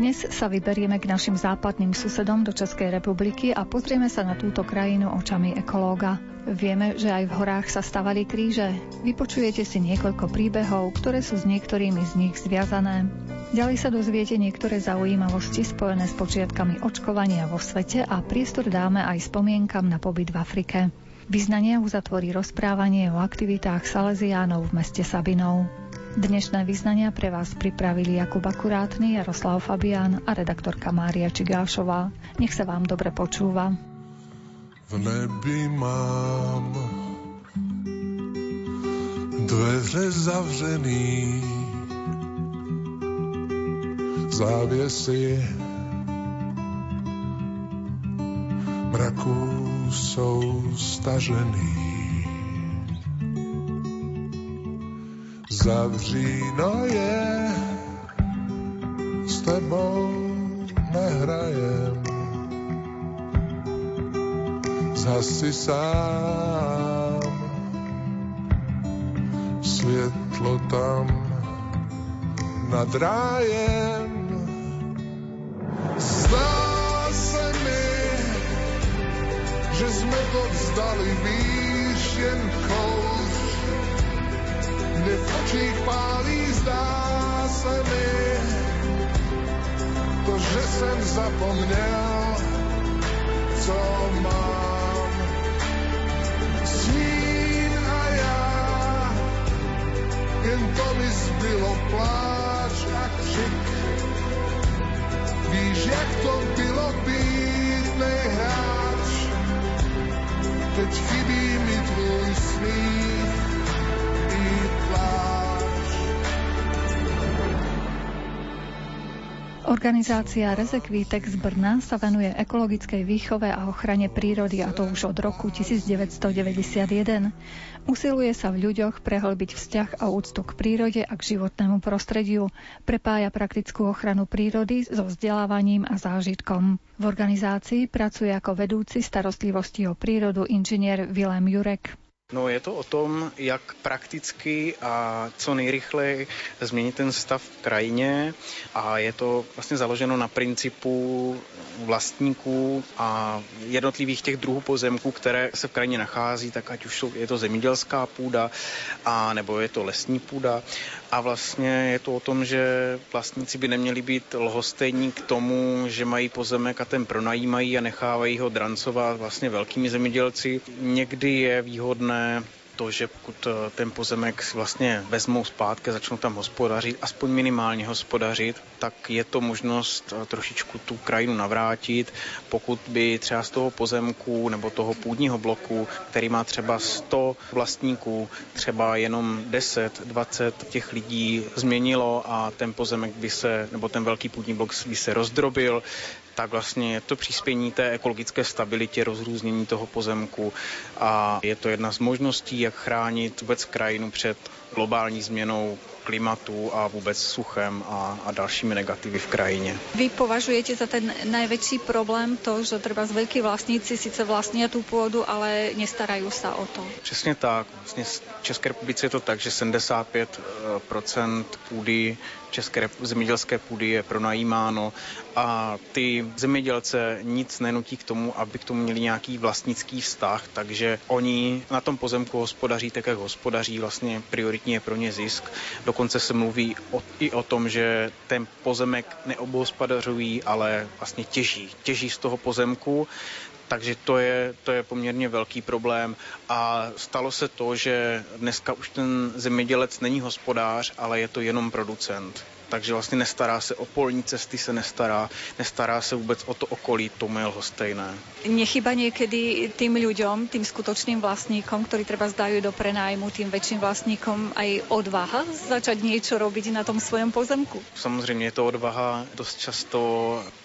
Dnes sa vyberieme k našim západným susedom do Českej republiky a pozrieme sa na túto krajinu očami ekológa. Vieme, že aj v horách sa stavali kríže. Vypočujete si niekoľko príbehov, ktoré sú s niektorými z nich zviazané. Ďalej sa dozviete niektoré zaujímavosti spojené s počiatkami očkovania vo svete a priestor dáme aj spomienkam na pobyt v Afrike. Vyznanie uzatvorí rozprávanie o aktivitách Salesiánov v meste Sabinov. Dnešné vyznania pre vás pripravili Jakub Akurátny, Jaroslav Fabián a redaktorka Mária Čigášová. Nech sa vám dobre počúva. V nebi mám dveře zavřený, závěsy mraků jsou stažený. Zavříno je, s tebou nehrajem. Zhasi sám, světlo tam nad rájem. Zdá se mi, že jsme to vzdali, víš, jen v očích pálí, zdá se mi, to, že jsem zapomněl, co mám. Snín a já, jen to mi zbylo pláč a křik. Víš, jak to bylo být nejhráč, teď chybí mi tvůj smích Organizácia Rezekvítek z Brna sa venuje ekologickej výchove a ochrane prírody a to už od roku 1991. Usiluje sa v ľuďoch prehlbiť vzťah a úctu k prírode a k životnému prostrediu. Prepája praktickú ochranu prírody so vzdelávaním a zážitkom. V organizácii pracuje ako vedúci starostlivosti o prírodu inžinier Vilém Jurek. No je to o tom, jak prakticky a co nejrychleji změnit ten stav v krajině a je to vlastně založeno na principu vlastníků a jednotlivých těch druhů pozemků, které se v krajině nachází, tak ať už jsou, je to zemědělská půda a nebo je to lesní půda a vlastně je to o tom, že vlastníci by neměli být lhostejní k tomu, že mají pozemek a ten pronajímají a nechávají ho drancovat vlastně velkými zemědělci. Někdy je výhodné to, že pokud eh, ten pozemek si vlastně vezmou zpátky, začnou tam hospodařit, aspoň minimálně hospodařit, tak je to možnost eh, trošičku tu krajinu navrátit. Pokud by třeba z toho pozemku nebo toho půdního bloku, který má třeba 100 vlastníků, třeba jenom 10, 20 těch lidí změnilo a ten pozemek by se, nebo ten velký půdní blok by se rozdrobil, tak vlastně je to příspění té ekologické stabilitě, rozrůznění toho pozemku. A je to jedna z možností, jak chránit vůbec krajinu před globální změnou klimatu a vůbec suchem a, a dalšími negativy v krajině. Vy považujete za ten největší problém to, že třeba z velký vlastníci sice vlastní tu půdu, ale nestarají se o to? Přesně tak. Vlastně v České republice je to tak, že 75% půdy české zemědělské půdy je pronajímáno a ty zemědělce nic nenutí k tomu, aby k tomu měli nějaký vlastnický vztah, takže oni na tom pozemku hospodaří tak, jak hospodaří, vlastně prioritně je pro ně zisk. Dokonce se mluví o, i o tom, že ten pozemek neobhospodařují, ale vlastně těží. Těží z toho pozemku, takže to je, to je poměrně velký problém a stalo se to, že dneska už ten zemědělec není hospodář, ale je to jenom producent takže vlastně nestará se o polní cesty, se nestará, nestará se vůbec o to okolí, to je lhostejné. Nechyba niekedy tým ľuďom, tým skutočným vlastníkom, ktorí treba zdajú do prenájmu, tým väčším vlastníkom aj odvaha začať niečo robiť na tom svojom pozemku? Samozřejmě je to odvaha. Dost často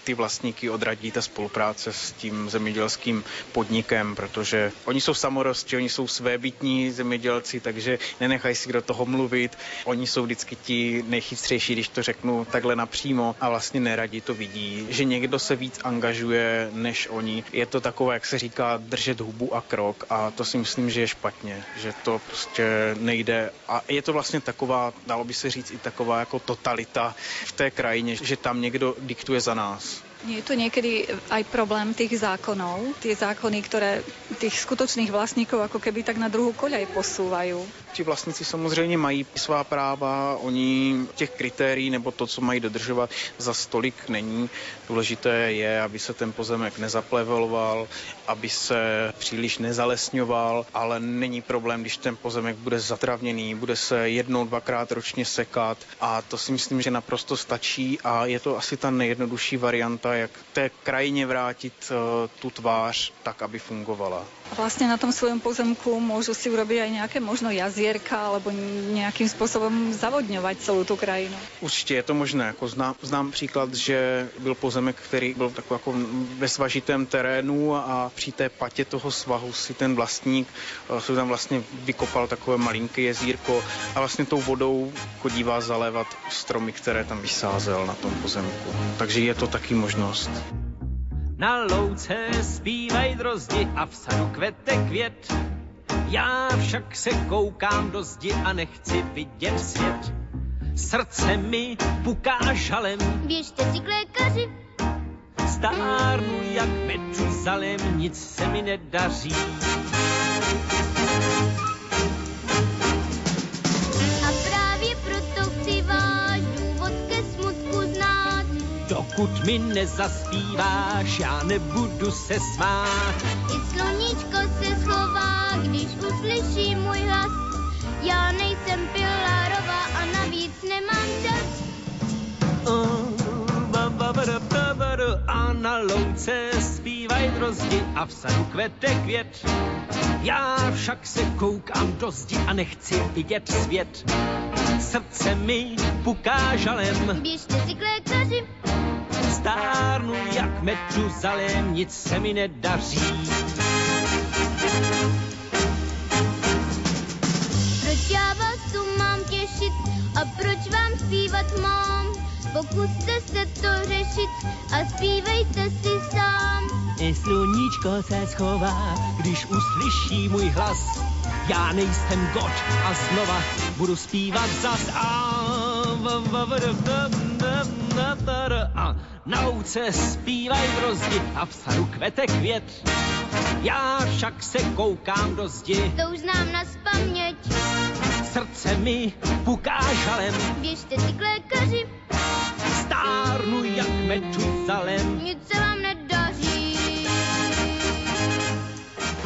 ty vlastníky odradí ta spolupráce s tím zemědělským podnikem, protože oni jsou samorosti, oni jsou svébytní zemědělci, takže nenechají si do toho mluvit. Oni jsou vždycky ti nejchytřejší, když to řeknu takhle napřímo, a vlastně neradi to vidí, že někdo se víc angažuje než oni. Je to takové, jak se říká, držet hubu a krok a to si myslím, že je špatně, že to prostě nejde. A je to vlastně taková, dalo by se říct, i taková jako totalita v té krajině, že tam někdo diktuje za nás. Nie je to niekedy aj problém tých zákonov, tie zákony, ktoré tých skutočných vlastníkov ako keby tak na druhú koľaj posúvajú. Ti vlastníci samozřejmě mají svá práva, oni těch kritérií nebo to, co mají dodržovat, za stolik není. Důležité je, aby se ten pozemek nezapleveloval, aby se příliš nezalesňoval, ale není problém, když ten pozemek bude zatravněný, bude se jednou, dvakrát ročně sekat a to si myslím, že naprosto stačí a je to asi ta nejjednodušší varianta, jak té krajině vrátit uh, tu tvář tak, aby fungovala. Vlastne na tom svojom pozemku môžu si urobiť aj nejaké možno jazierka alebo nejakým spôsobom zavodňovať celú tú krajinu. Určitě je to možné. Jako znám, znám příklad, že byl pozemek, který byl takový jako ve svažitém terénu a při té patě toho svahu si ten vlastník uh, si tam vlastně vykopal takové malinké jezírko a vlastně tou vodou chodívá zalévat stromy, které tam vysázel na tom pozemku. Takže je to taky možnost. Na louce zpívají drozdi a v sadu kvete květ. Já však se koukám do zdi a nechci vidět svět. Srdce mi puká žalem. Běžte si k lékaři. Stárnu jak Metuzalem, nic se mi nedaří. A právě proto chci váš důvod ke smutku znát. Dokud mi nezaspíváš, já nebudu se smát. Když uslyší můj hlas. Já nejsem Pilarová a navíc nemám čas. A na louce zpívají drozdi a v sadu kvete květ. Já však se koukám do zdi a nechci vidět svět. Srdce mi puká žalem, Běžte si k lékaři. stárnu jak Metuzalem, nic se mi nedaří. Vám zpívat mám? Pokuste se to řešit a zpívejte si sám. I sluníčko se schová, když uslyší můj hlas. Já nejsem God a znova budu zpívat zas. A, a na louce zpívají drozdi a v sadu kvete květ. Já však se koukám do zdi, To už znám na spaměť. Srdce mi puká žalem. Běžte si k lékaři, Stárnu jak Metuzalem. nic se vám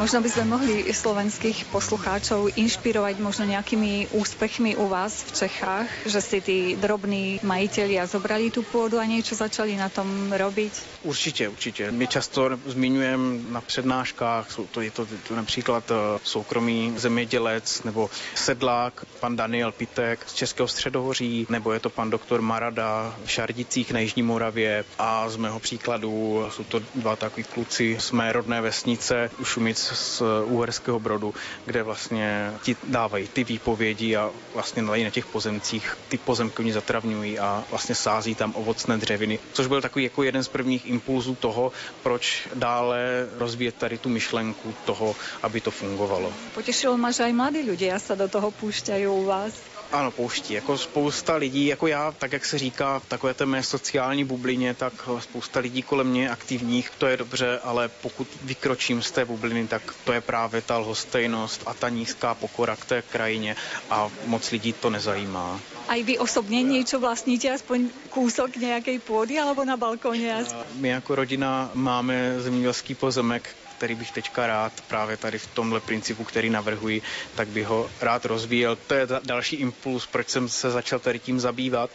Možno by sme mohli slovenských poslucháčov inšpirovať možno nejakými úspechmi u vás v Čechách, že si tí drobní majiteľia zobrali tú pôdu a niečo začali na tom robiť. Určitě, určitě. My často zmiňujeme na přednáškách, jsou to, je to, to například eh, soukromý zemědělec nebo sedlák, pan Daniel Pitek z Českého středohoří, nebo je to pan doktor Marada v Šardicích na Jižní Moravě a z mého příkladu jsou to dva takový kluci z mé rodné vesnice, Šumic z Úherského Brodu, kde vlastně ti dávají ty výpovědi a vlastně na těch pozemcích ty pozemky oni zatravňují a vlastně sází tam ovocné dřeviny, což byl takový jako jeden z prvních impulzů toho, proč dále rozvíjet tady tu myšlenku toho, aby to fungovalo. Potešilo ma, že aj mladí ľudia sa do toho púšťajú u vás. Ano, pouští. Jako spousta lidí, jako já, tak jak se říká v takové té mé sociální bublině, tak spousta lidí kolem mě aktivních, to je dobře, ale pokud vykročím z té bubliny, tak to je právě ta lhostejnost a ta nízká pokora k té krajině a moc lidí to nezajímá. Aj vy osobne niečo vlastníte, aspoň kúsok nejakej pôdy alebo na balkóne? A My jako rodina máme zemědělský pozemek, který bych teďka rád právě tady v tomhle principu, který navrhuji, tak bych ho rád rozvíjel. To je da- další impuls, proč jsem se začal tady tím zabývat,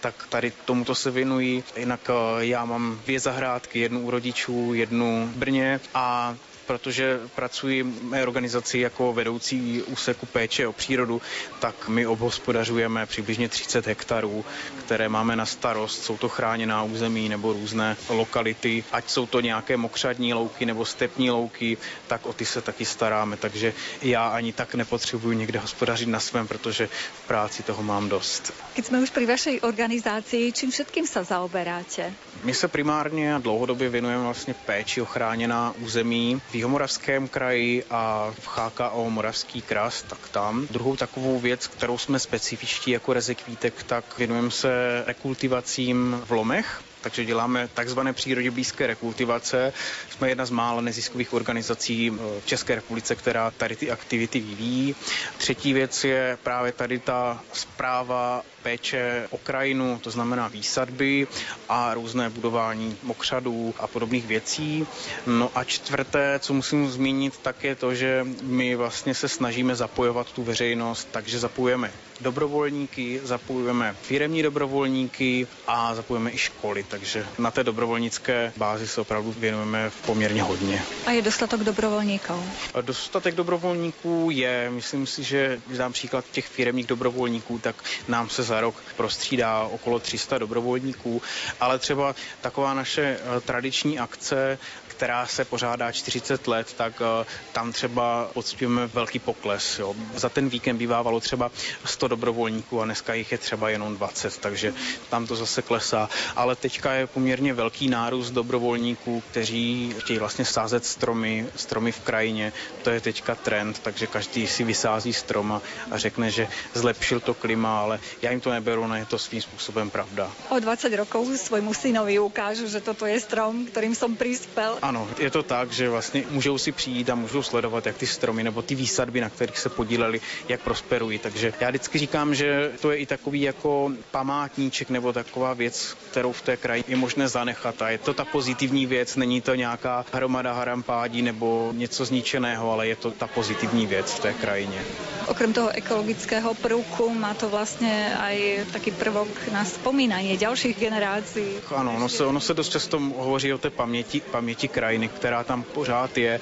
tak tady tomuto se věnuji. Jinak eh, já mám dvě zahrádky, jednu u rodičů, jednu v Brně a protože pracuji v mé organizaci jako vedoucí úseku péče o přírodu, tak my obhospodařujeme přibližně 30 hektarů, které máme na starost. Jsou to chráněná území nebo různé lokality, ať jsou to nějaké mokřadní louky nebo stepní louky, tak o ty se taky staráme. Takže já ani tak nepotřebuji někde hospodařit na svém, protože v práci toho mám dost. Keď sme už pri vašej organizácii, čím všetkým sa zaoberáte? My se primárně a dlouhodobě věnujeme vlastně péči o chráněná území v Jihomoravském kraji a v HKO Moravský kras, tak tam. Druhou takovou věc, kterou jsme specifičtí jako rezekvítek, tak věnujeme se rekultivacím v lomech, takže děláme takzvané přírodě blízké rekultivace. Jsme jedna z mála neziskových organizací v České republice, která tady ty aktivity vyvíjí. Třetí věc je právě tady ta zpráva péče o krajinu, to znamená výsadby a různé budování mokřadů a podobných věcí. No a čtvrté, co musím zmínit, tak je to, že my vlastně se snažíme zapojovat tu veřejnost, takže zapojujeme dobrovolníky, zapojujeme firemní dobrovolníky a zapojujeme i školy, takže na té dobrovolnické bázi se opravdu věnujeme poměrně hodně. A je dostatok dobrovolníků? Dostatek dobrovolníků je, myslím si, že když dám příklad těch firemních dobrovolníků, tak nám se za rok prostřídá okolo 300 dobrovolníků, ale třeba taková naše eh, tradiční akce, která se pořádá 40 let, tak eh, tam třeba pocitujeme velký pokles. Jo. Za ten víkend bývávalo třeba 100 dobrovolníků a dneska jich je třeba jenom 20, takže tam to zase klesá. Ale teďka je poměrně velký nárůst dobrovolníků, kteří chtějí vlastně sázet stromy, stromy v krajině. To je teďka trend, takže každý si vysází strom a řekne, že zlepšil to klima, ale já jim to neberu, no je to svým způsobem pravda. O 20 rokov svojmu synovi ukážu, že toto je strom, kterým som prispel. Ano, je to tak, že vlastně můžou si přijít a můžou sledovat, jak ty stromy nebo ty výsadby, na kterých se podíleli, jak prosperují. Takže já vždycky říkám, že to je i takový jako památníček nebo taková věc, kterou v té kraji je možné zanechat. A je to ta pozitivní věc, není to nějaká hromada harampádí nebo něco zničeného, ale je to ta pozitivní věc v té krajině. Okrem toho ekologického prvku má to vlastně aj taký prvok na spomínanie ďalších generácií. Ano, ono se, ono se dost často hovoří o té paměti, paměti krajiny, která tam pořád je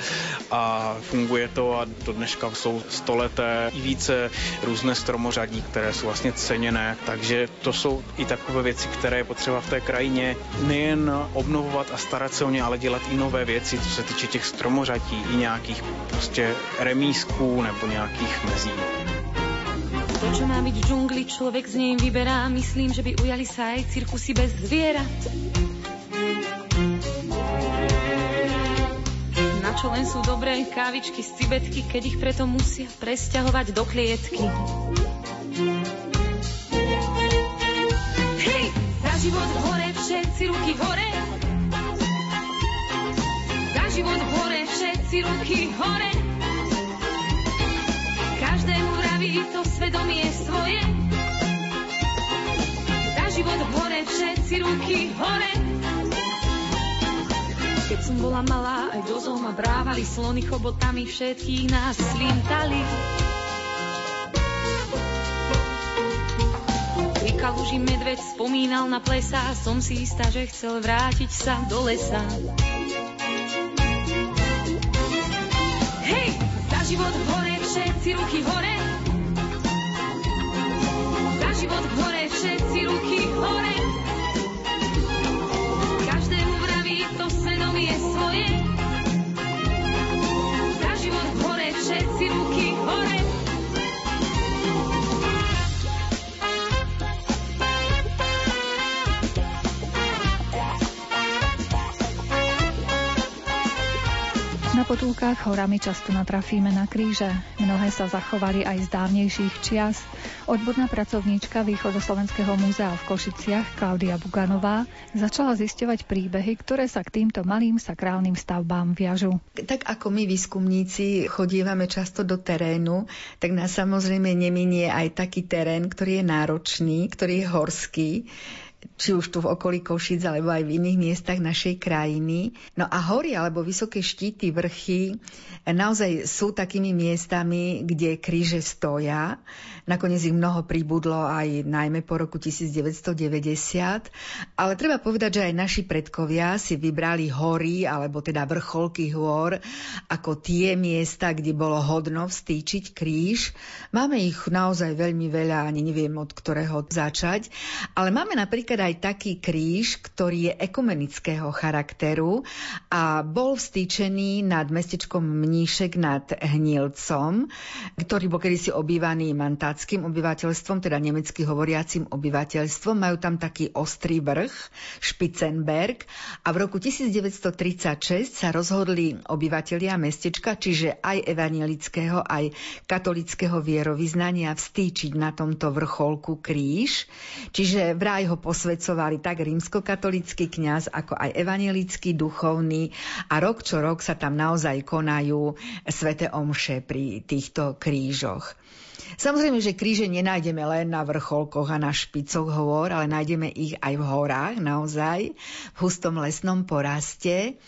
a funguje to a do dneška jsou stoleté i více různé stromořadí, které jsou vlastně ceněné, takže to jsou i takové věci, které je potřeba v té krajině nejen obnovovat a starat se o ně, ale dělat i nové věci, co se týče těch stromořadí, i nějakých prostě remísků nebo nějakých mezí. To, čo má byť v džungli, človek z nej vyberá. Myslím, že by ujali sa aj cirkusy bez zvierat. Čo len sú dobré kávičky z cibetky, keď ich preto musia presťahovať do klietky. Hej, za život hore, všetci ruky hore. Za život hore, všetci ruky hore. Každému vraví to svedomie svoje. Za život hore, všetci ruky hore. Keď som bola malá, aj do zoo ma brávali slony chobotami, všetkých nás slintali. Pri kaluži medveď spomínal na plesa, som si istá, že chcel vrátiť sa do lesa. Hej, za život hore, všetci ruky hore. Za život hore, potulkách horami často natrafíme na kríže. Mnohé sa zachovali aj z dávnejších čias. Odborná pracovníčka Východoslovenského múzea v Košiciach Klaudia Buganová začala zisťovať príbehy, ktoré sa k týmto malým sakrálnym stavbám viažu. Tak ako my výskumníci chodívame často do terénu, tak nás samozrejme neminie aj taký terén, ktorý je náročný, ktorý je horský, či už tu v okolí Košic, alebo aj v iných miestach našej krajiny. No a hory alebo vysoké štíty, vrchy naozaj sú takými miestami, kde kríže stoja. Nakoniec ich mnoho pribudlo aj najmä po roku 1990. Ale treba povedať, že aj naši predkovia si vybrali hory, alebo teda vrcholky hôr, ako tie miesta, kde bolo hodno vstýčiť kríž. Máme ich naozaj veľmi veľa, ani neviem od ktorého začať. Ale máme napríklad aj taký kríž, ktorý je ekumenického charakteru a bol vstýčený nad mestečkom Mníšek nad Hnilcom, ktorý bol kedysi obývaný mantáckým obyvateľstvom, teda nemecky hovoriacim obyvateľstvom. Majú tam taký ostrý vrch, Spitzenberg a v roku 1936 sa rozhodli obyvatelia mestečka, čiže aj evangelického, aj katolického vierovýznania vstýčiť na tomto vrcholku kríž. Čiže vraj ho posvedcovali tak rímskokatolický kňaz, ako aj evangelický duchovný a rok čo rok sa tam naozaj konajú svete omše pri týchto krížoch. Samozrejme, že kríže nenájdeme len na vrcholkoch a na špicoch hôr, ale nájdeme ich aj v horách, naozaj, v hustom lesnom poraste.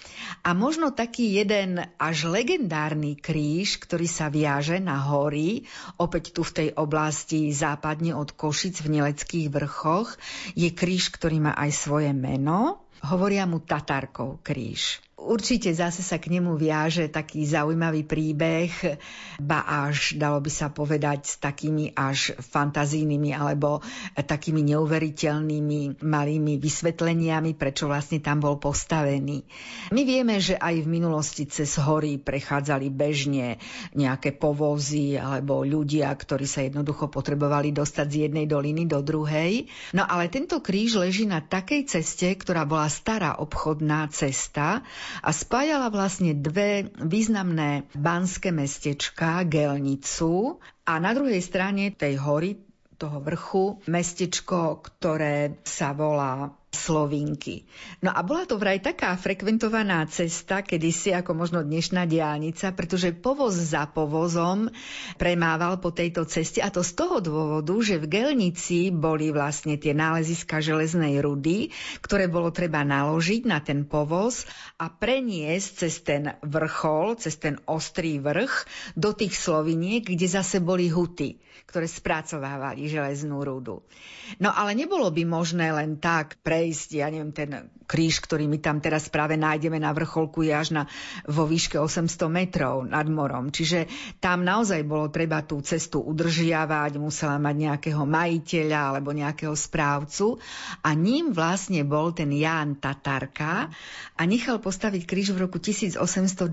A možno taký jeden až legendárny kríž, ktorý sa viaže na hory, opäť tu v tej oblasti západne od Košic v Neleckých vrchoch, je kríž, ktorý má aj svoje meno. Hovoria mu Tatarkov kríž. Určite zase sa k nemu viaže taký zaujímavý príbeh, ba až, dalo by sa povedať, s takými až fantazijnými alebo takými neuveriteľnými malými vysvetleniami, prečo vlastne tam bol postavený. My vieme, že aj v minulosti cez hory prechádzali bežne nejaké povozy alebo ľudia, ktorí sa jednoducho potrebovali dostať z jednej doliny do druhej. No ale tento kríž leží na takej ceste, ktorá bola stará obchodná cesta, a spájala vlastne dve významné banské mestečka, Gelnicu a na druhej strane tej hory, toho vrchu, mestečko, ktoré sa volá Slovinky. No a bola to vraj taká frekventovaná cesta, kedysi ako možno dnešná diálnica, pretože povoz za povozom premával po tejto ceste a to z toho dôvodu, že v Gelnici boli vlastne tie náleziska železnej rudy, ktoré bolo treba naložiť na ten povoz a preniesť cez ten vrchol, cez ten ostrý vrch do tých Sloviniek, kde zase boli huty ktoré spracovávali železnú rudu. No ale nebolo by možné len tak prejsť, ja neviem, ten kríž, ktorý my tam teraz práve nájdeme na vrcholku, je až na, vo výške 800 metrov nad morom. Čiže tam naozaj bolo treba tú cestu udržiavať, musela mať nejakého majiteľa alebo nejakého správcu a ním vlastne bol ten Ján Tatarka a nechal postaviť kríž v roku 1820,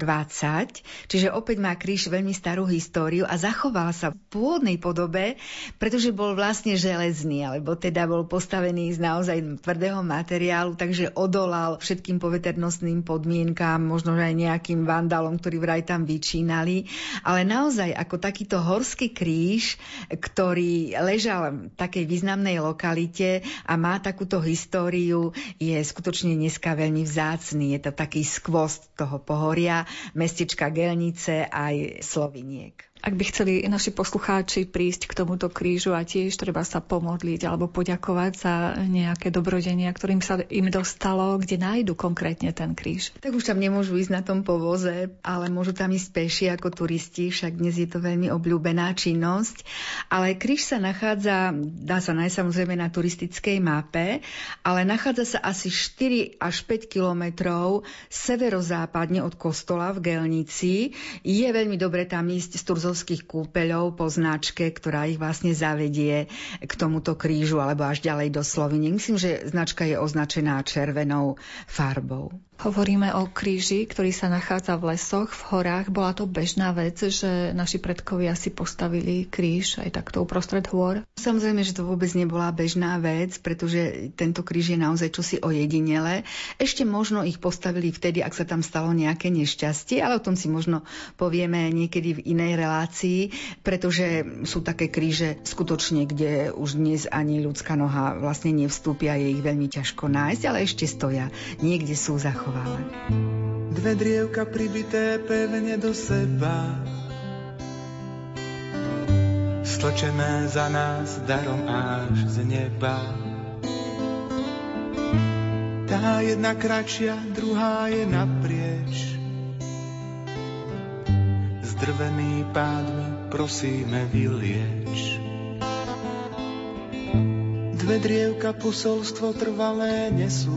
čiže opäť má kríž veľmi starú históriu a zachoval sa v pôvodnej podobe, pretože bol vlastne železný, alebo teda bol postavený z naozaj tvrdého materiálu, takže od odolal všetkým poveternostným podmienkám, možno aj nejakým vandalom, ktorí vraj tam vyčínali. Ale naozaj ako takýto horský kríž, ktorý ležal v takej významnej lokalite a má takúto históriu, je skutočne dneska veľmi vzácný. Je to taký skvost toho pohoria, mestečka Gelnice aj Sloviniek. Ak by chceli naši poslucháči prísť k tomuto krížu a tiež treba sa pomodliť alebo poďakovať za nejaké dobrodenia, ktorým sa im dostalo, kde nájdu konkrétne ten kríž. Tak už tam nemôžu ísť na tom povoze, ale môžu tam ísť peši ako turisti, však dnes je to veľmi obľúbená činnosť. Ale kríž sa nachádza, dá sa nájsť samozrejme na turistickej mape, ale nachádza sa asi 4 až 5 kilometrov severozápadne od kostola v Gelnici. Je veľmi dobre tam ísť z Turzo francouzských kúpeľov po značke, ktorá ich vlastne zavedie k tomuto krížu alebo až ďalej do Slovenie. Myslím, že značka je označená červenou farbou. Hovoríme o kríži, ktorý sa nachádza v lesoch, v horách. Bola to bežná vec, že naši predkovia si postavili kríž aj takto uprostred hôr? Samozrejme, že to vôbec nebola bežná vec, pretože tento kríž je naozaj čosi ojedinele. Ešte možno ich postavili vtedy, ak sa tam stalo nejaké nešťastie, ale o tom si možno povieme niekedy v inej relácii, pretože sú také kríže skutočne, kde už dnes ani ľudská noha vlastne nevstúpia, je ich veľmi ťažko nájsť, ale ešte stoja. Niekde sú zachované zachováme. Dve drievka pribité pevne do seba Stočené za nás darom až z neba Tá jedna kratšia, druhá je naprieč. Zdrvený pádmi prosíme vylieč. Dve drievka posolstvo trvalé nesú.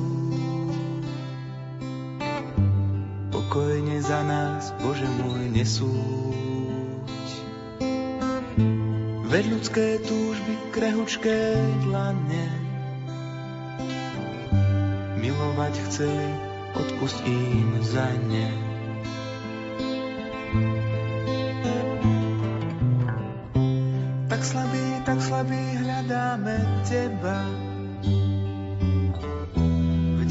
Pokojne za nás, Bože môj, nesúď. Veď ľudské túžby, krehučké dlane, milovať chceli, odpust im za ne. Tak slabý, tak slabý hľadáme teba.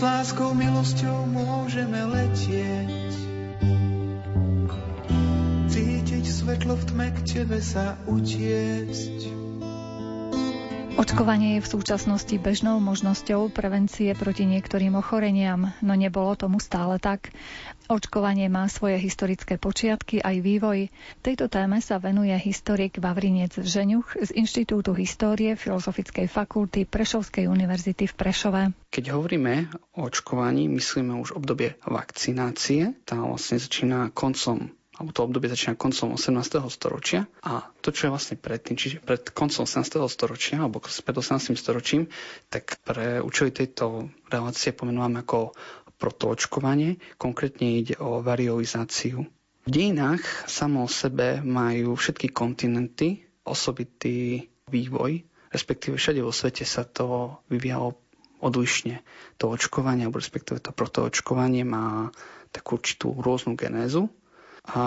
S láskou, milosťou môžeme letieť. Cítiť svetlo v tme, k tebe sa utiesť. Očkovanie je v súčasnosti bežnou možnosťou prevencie proti niektorým ochoreniam, no nebolo tomu stále tak. Očkovanie má svoje historické počiatky aj vývoj. Tejto téme sa venuje historik Vavrinec Žeňuch z Inštitútu histórie Filozofickej fakulty Prešovskej univerzity v Prešove. Keď hovoríme o očkovaní, myslíme už obdobie vakcinácie. Tá vlastne začína koncom alebo to obdobie začína koncom 18. storočia a to, čo je vlastne predtým, čiže pred koncom 18. storočia alebo pred 18. storočím, tak pre účely tejto relácie pomenúvame ako protoočkovanie. Konkrétne ide o variolizáciu. V dejinách samo o sebe majú všetky kontinenty osobitý vývoj, respektíve všade vo svete sa to vyvíjalo odlišne. To očkovanie, alebo respektíve to protoočkovanie má takú určitú rôznu genézu. A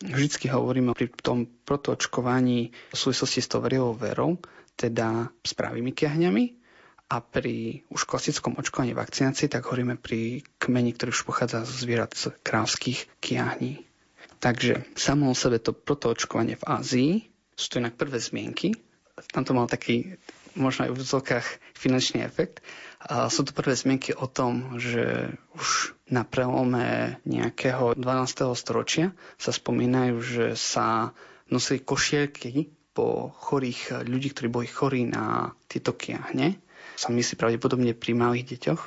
vždycky hovoríme pri tom protoočkovaní v súvislosti s tou verou, teda s pravými kiahňami a pri už klasickom očkovaní vakcinácii, tak hovoríme pri kmeni, ktorý už pochádza z zvierat z krávských kiahní. Takže samo o sebe to protoočkovanie v Ázii sú to inak prvé zmienky. Tam to mal taký možno aj v vzokách finančný efekt. A sú to prvé zmienky o tom, že už na prelome nejakého 12. storočia sa spomínajú, že sa nosili košielky po chorých ľudí, ktorí boli chorí na tieto kiahne. Sa myslí pravdepodobne pri malých deťoch,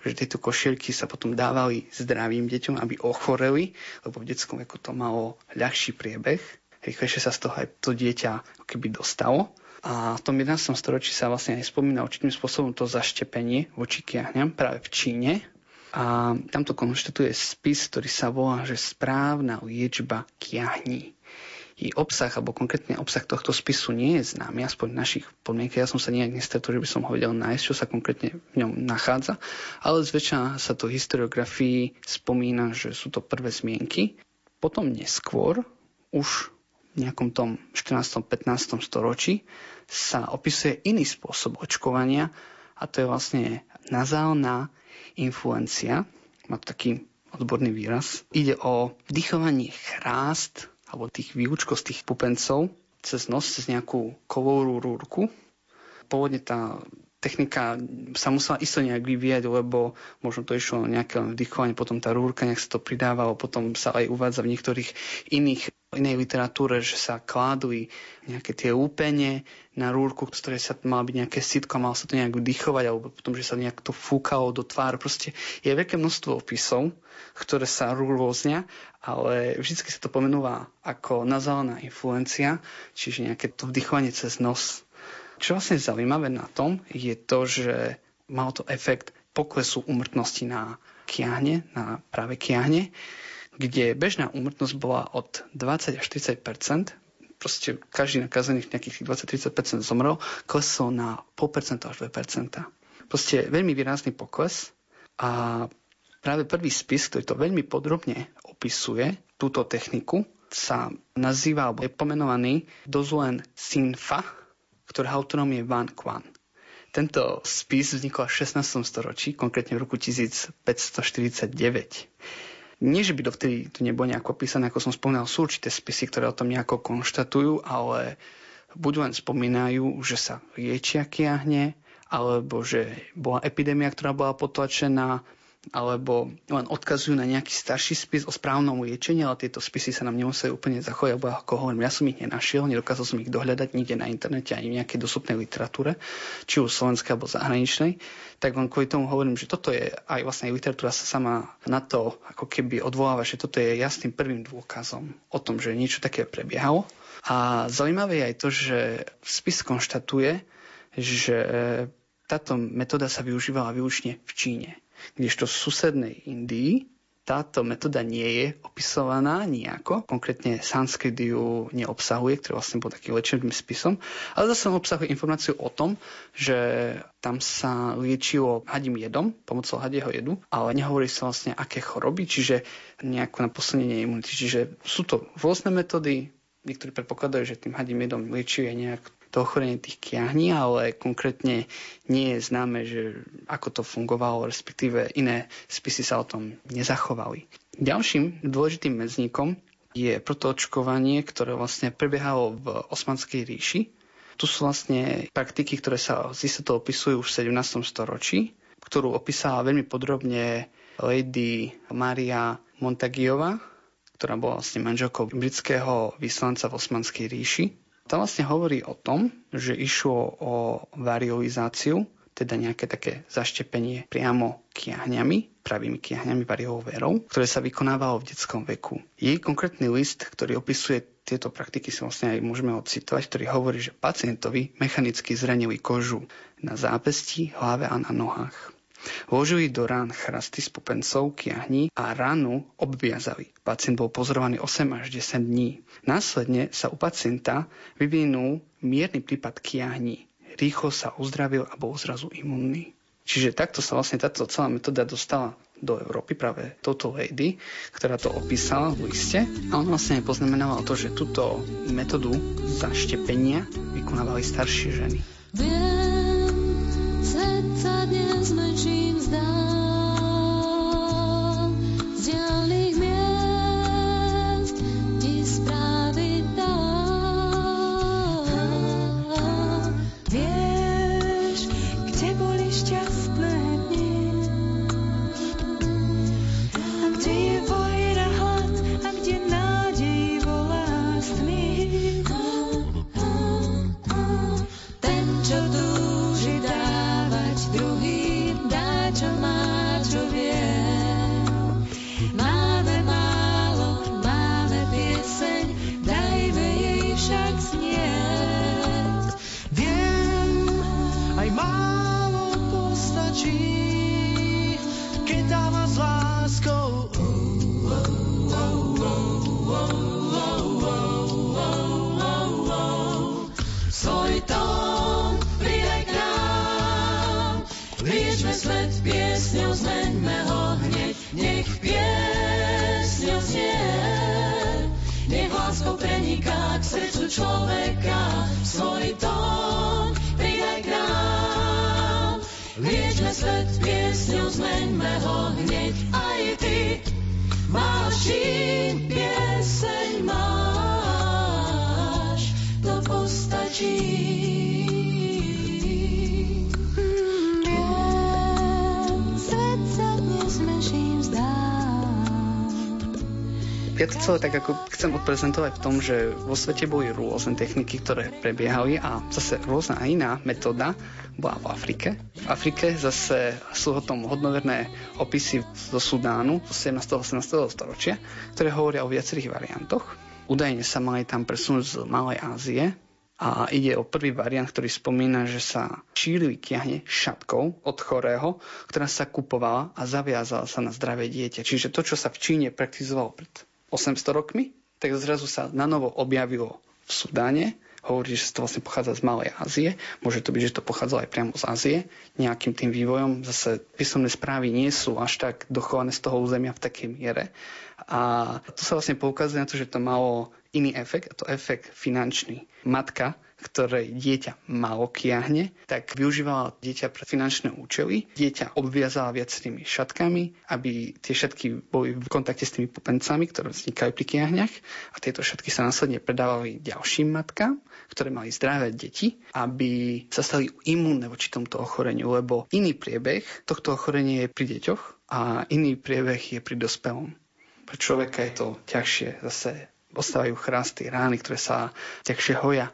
že tieto košielky sa potom dávali zdravým deťom, aby ochoreli, lebo v detskom veku to malo ľahší priebeh. Rýchlejšie sa z toho aj to dieťa keby dostalo. A v tom 11. storočí sa vlastne aj spomína určitým spôsobom to zaštepenie voči kiahňam práve v Číne. A tam to konštatuje spis, ktorý sa volá, že správna liečba kiahní. I obsah, alebo konkrétne obsah tohto spisu nie je známy, aspoň v našich podmienkach. Ja som sa nejak nestretol, že by som ho vedel nájsť, čo sa konkrétne v ňom nachádza, ale zväčša sa to historiografii spomína, že sú to prvé zmienky. Potom neskôr, už nejakom tom 14. 15. storočí sa opisuje iný spôsob očkovania a to je vlastne nazálna influencia. Má to taký odborný výraz. Ide o vdychovanie chrást alebo tých výučkov z tých pupencov cez nos, cez nejakú kovovú rúrku. Pôvodne tá technika sa musela isto nejak vyvíjať, lebo možno to išlo nejaké vdychovanie, potom tá rúrka nejak sa to pridávalo, potom sa aj uvádza v niektorých iných inej literatúre, že sa kládli nejaké tie úpenie na rúrku, z ktorej sa mal byť nejaké sitko mal sa to nejak vdychovať, alebo potom, že sa nejak to fúkalo do tvár. Proste je veľké množstvo opisov, ktoré sa rôznia, ale vždy sa to pomenúva ako nazálna influencia, čiže nejaké to vdychovanie cez nos. Čo vlastne zaujímavé na tom je to, že mal to efekt poklesu umrtnosti na kiahne, na práve kiahne, kde bežná úmrtnosť bola od 20 až 30% proste každý nakazený nejakých 20-30% zomrel, klesol na 0,5% až 2%. Proste veľmi výrazný pokles a práve prvý spis, ktorý to veľmi podrobne opisuje, túto techniku, sa nazýva, alebo je pomenovaný Dozuen Sinfa, ktorého autorom je Van Kwan. Tento spis vznikol v 16. storočí, konkrétne v roku 1549. Nie, že by dovtedy to nebolo nejako písané, ako som spomínal, sú určité spisy, ktoré o tom nejako konštatujú, ale buď len spomínajú, že sa liečia kiahne, alebo že bola epidémia, ktorá bola potlačená, alebo len odkazujú na nejaký starší spis o správnom liečení, ale tieto spisy sa nám nemuseli úplne zachovať, lebo ako hovorím, ja som ich nenašiel, nedokázal som ich dohľadať nikde na internete ani v nejakej dostupnej literatúre, či už slovenskej alebo zahraničnej. Tak len kvôli tomu hovorím, že toto je aj vlastne literatúra sa sama na to ako keby odvoláva, že toto je jasným prvým dôkazom o tom, že niečo také prebiehalo. A zaujímavé je aj to, že spis konštatuje, že táto metóda sa využívala výlučne v Číne kdežto v susednej Indii táto metóda nie je opisovaná nejako. Konkrétne sanskrit ju neobsahuje, ktorý vlastne bol takým liečebným spisom, ale zase obsahuje informáciu o tom, že tam sa liečilo hadím jedom, pomocou hadieho jedu, ale nehovorí sa vlastne aké choroby, čiže nejako na posilnenie imunity. Čiže sú to rôzne metódy, niektorí predpokladajú, že tým hadím jedom liečuje nejak to ochorenie tých kiahní, ale konkrétne nie je známe, že ako to fungovalo, respektíve iné spisy sa o tom nezachovali. Ďalším dôležitým medzníkom je protoočkovanie, ktoré vlastne prebiehalo v Osmanskej ríši. Tu sú vlastne praktiky, ktoré sa z istotou opisujú už v 17. storočí, ktorú opísala veľmi podrobne Lady Maria Montagiova, ktorá bola vlastne manželkou britského vyslanca v Osmanskej ríši. To vlastne hovorí o tom, že išlo o variolizáciu, teda nejaké také zaštepenie priamo kiahňami, pravými kiahňami variovou verou, ktoré sa vykonávalo v detskom veku. Jej konkrétny list, ktorý opisuje tieto praktiky, si vlastne aj môžeme odcitovať, ktorý hovorí, že pacientovi mechanicky zranili kožu na zápesti, hlave a na nohách. Vložili do rán chrasty z pupencov, kiahní a ránu obviazali. Pacient bol pozorovaný 8 až 10 dní. Následne sa u pacienta vyvinul mierny prípad kiahní. Rýchlo sa uzdravil a bol zrazu imunný. Čiže takto sa vlastne táto celá metóda dostala do Európy práve toto lady, ktorá to opísala v liste. A on vlastne poznamenala to, že túto metódu zaštepenia vykonávali staršie ženy. Viem, sa dnes menším zdá. svet piesňou zmeňme ho hneď aj ty. Máš šír Ja to celé tak ako chcem odprezentovať v tom, že vo svete boli rôzne techniky, ktoré prebiehali a zase rôzna a iná metóda bola v Afrike. V Afrike zase sú o tom hodnoverné opisy zo Sudánu z 17. 18. storočia, ktoré hovoria o viacerých variantoch. Údajne sa mali tam presunúť z Malej Ázie, a ide o prvý variant, ktorý spomína, že sa šírili kiahne šatkou od chorého, ktorá sa kupovala a zaviazala sa na zdravé dieťa. Čiže to, čo sa v Číne praktizovalo pred 800 rokmi, tak zrazu sa na novo objavilo v Sudáne. Hovorí, že to vlastne pochádza z Malej Ázie. Môže to byť, že to pochádzalo aj priamo z Ázie. Nejakým tým vývojom zase písomné správy nie sú až tak dochované z toho územia v takej miere. A tu sa vlastne poukazuje na to, že to malo iný efekt, a to efekt finančný. Matka ktorej dieťa malo kiahne, tak využívala dieťa pre finančné účely. Dieťa obviazala viacerými šatkami, aby tie šatky boli v kontakte s tými pupencami, ktoré vznikajú pri kiahňach a tieto šatky sa následne predávali ďalším matkám, ktoré mali zdravé deti, aby sa stali imúnne voči tomto ochoreniu, lebo iný priebeh tohto ochorenia je pri deťoch a iný priebeh je pri dospelom. Pre človeka je to ťažšie, zase ostávajú chrasty, rány, ktoré sa ťažšie hoja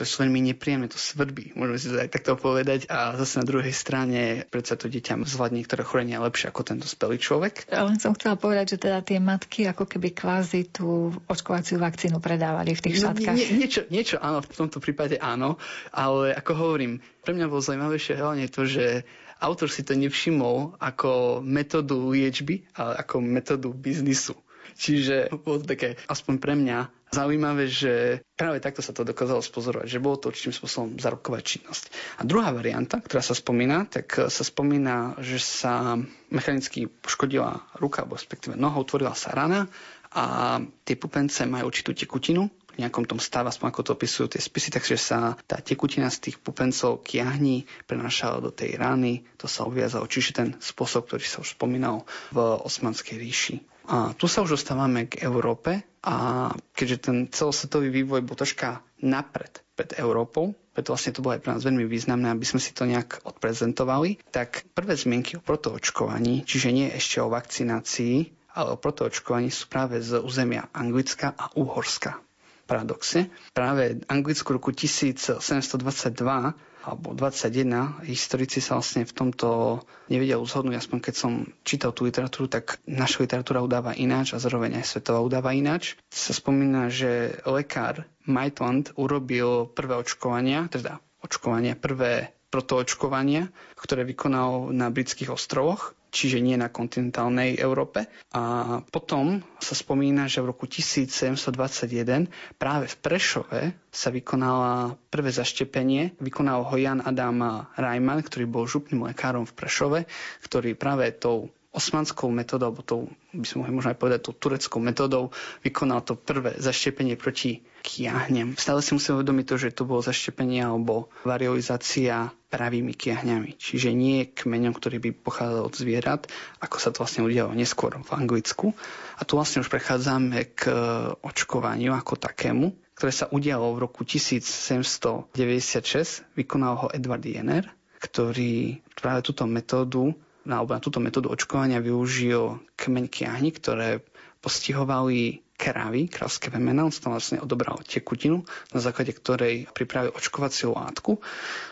sú veľmi nepríjemné, to svrbí, môžeme si to aj takto povedať. A zase na druhej strane predsa to dieťa zvládne niektoré chorenia lepšie ako ten dospelý človek. Ja len som chcela povedať, že teda tie matky ako keby kvázi tú očkovaciu vakcínu predávali v tých no, šatkách. Nie, niečo, niečo áno, v tomto prípade áno, ale ako hovorím, pre mňa bolo zaujímavejšie hlavne to, že autor si to nevšimol ako metódu liečby, ale ako metódu biznisu. Čiže bolo to také, aspoň pre mňa, zaujímavé, že práve takto sa to dokázalo spozorovať, že bolo to určitým spôsobom zárobková činnosť. A druhá varianta, ktorá sa spomína, tak sa spomína, že sa mechanicky poškodila ruka, alebo respektíve noha, utvorila sa rana a tie pupence majú určitú tekutinu, v nejakom tom stave, aspoň ako to opisujú tie spisy, takže sa tá tekutina z tých pupencov kiahní prenášala do tej rany, to sa obviazalo. Čiže ten spôsob, ktorý sa už spomínal v Osmanskej ríši. A tu sa už dostávame k Európe a keďže ten celosvetový vývoj bol troška napred pred Európou, preto vlastne to bolo aj pre nás veľmi významné, aby sme si to nejak odprezentovali, tak prvé zmienky o protoočkovaní, čiže nie ešte o vakcinácii, ale o protoočkovaní sú práve z územia Anglicka a Uhorska. Paradoxne, práve Anglickú roku 1722 alebo 21 historici sa vlastne v tomto nevedia uzhodnúť, aspoň keď som čítal tú literatúru, tak naša literatúra udáva ináč a zároveň aj svetová udáva ináč. Sa spomína, že lekár Maitland urobil prvé očkovania, teda očkovania, prvé protoočkovania, ktoré vykonal na britských ostrovoch čiže nie na kontinentálnej Európe. A potom sa spomína, že v roku 1721 práve v Prešove sa vykonala prvé zaštepenie. Vykonal ho Jan Adam Reimann, ktorý bol župným lekárom v Prešove, ktorý práve tou osmanskou metódou, alebo tou, by sme mohli možno aj povedať, tou tureckou metódou vykonal to prvé zaštepenie proti kiahnem. Stále si musíme uvedomiť to, že to bolo zaštepenie alebo variolizácia pravými kiahňami. Čiže nie kmeňom, ktorý by pochádzal od zvierat, ako sa to vlastne udialo neskôr v Anglicku. A tu vlastne už prechádzame k očkovaniu ako takému, ktoré sa udialo v roku 1796. Vykonal ho Edward Jenner, ktorý práve túto metódu na, na túto metódu očkovania využil kmeň kiahni, ktoré postihovali kravy, kravské vemena, on tam vlastne odobral tekutinu, na základe ktorej pripravil očkovaciu látku,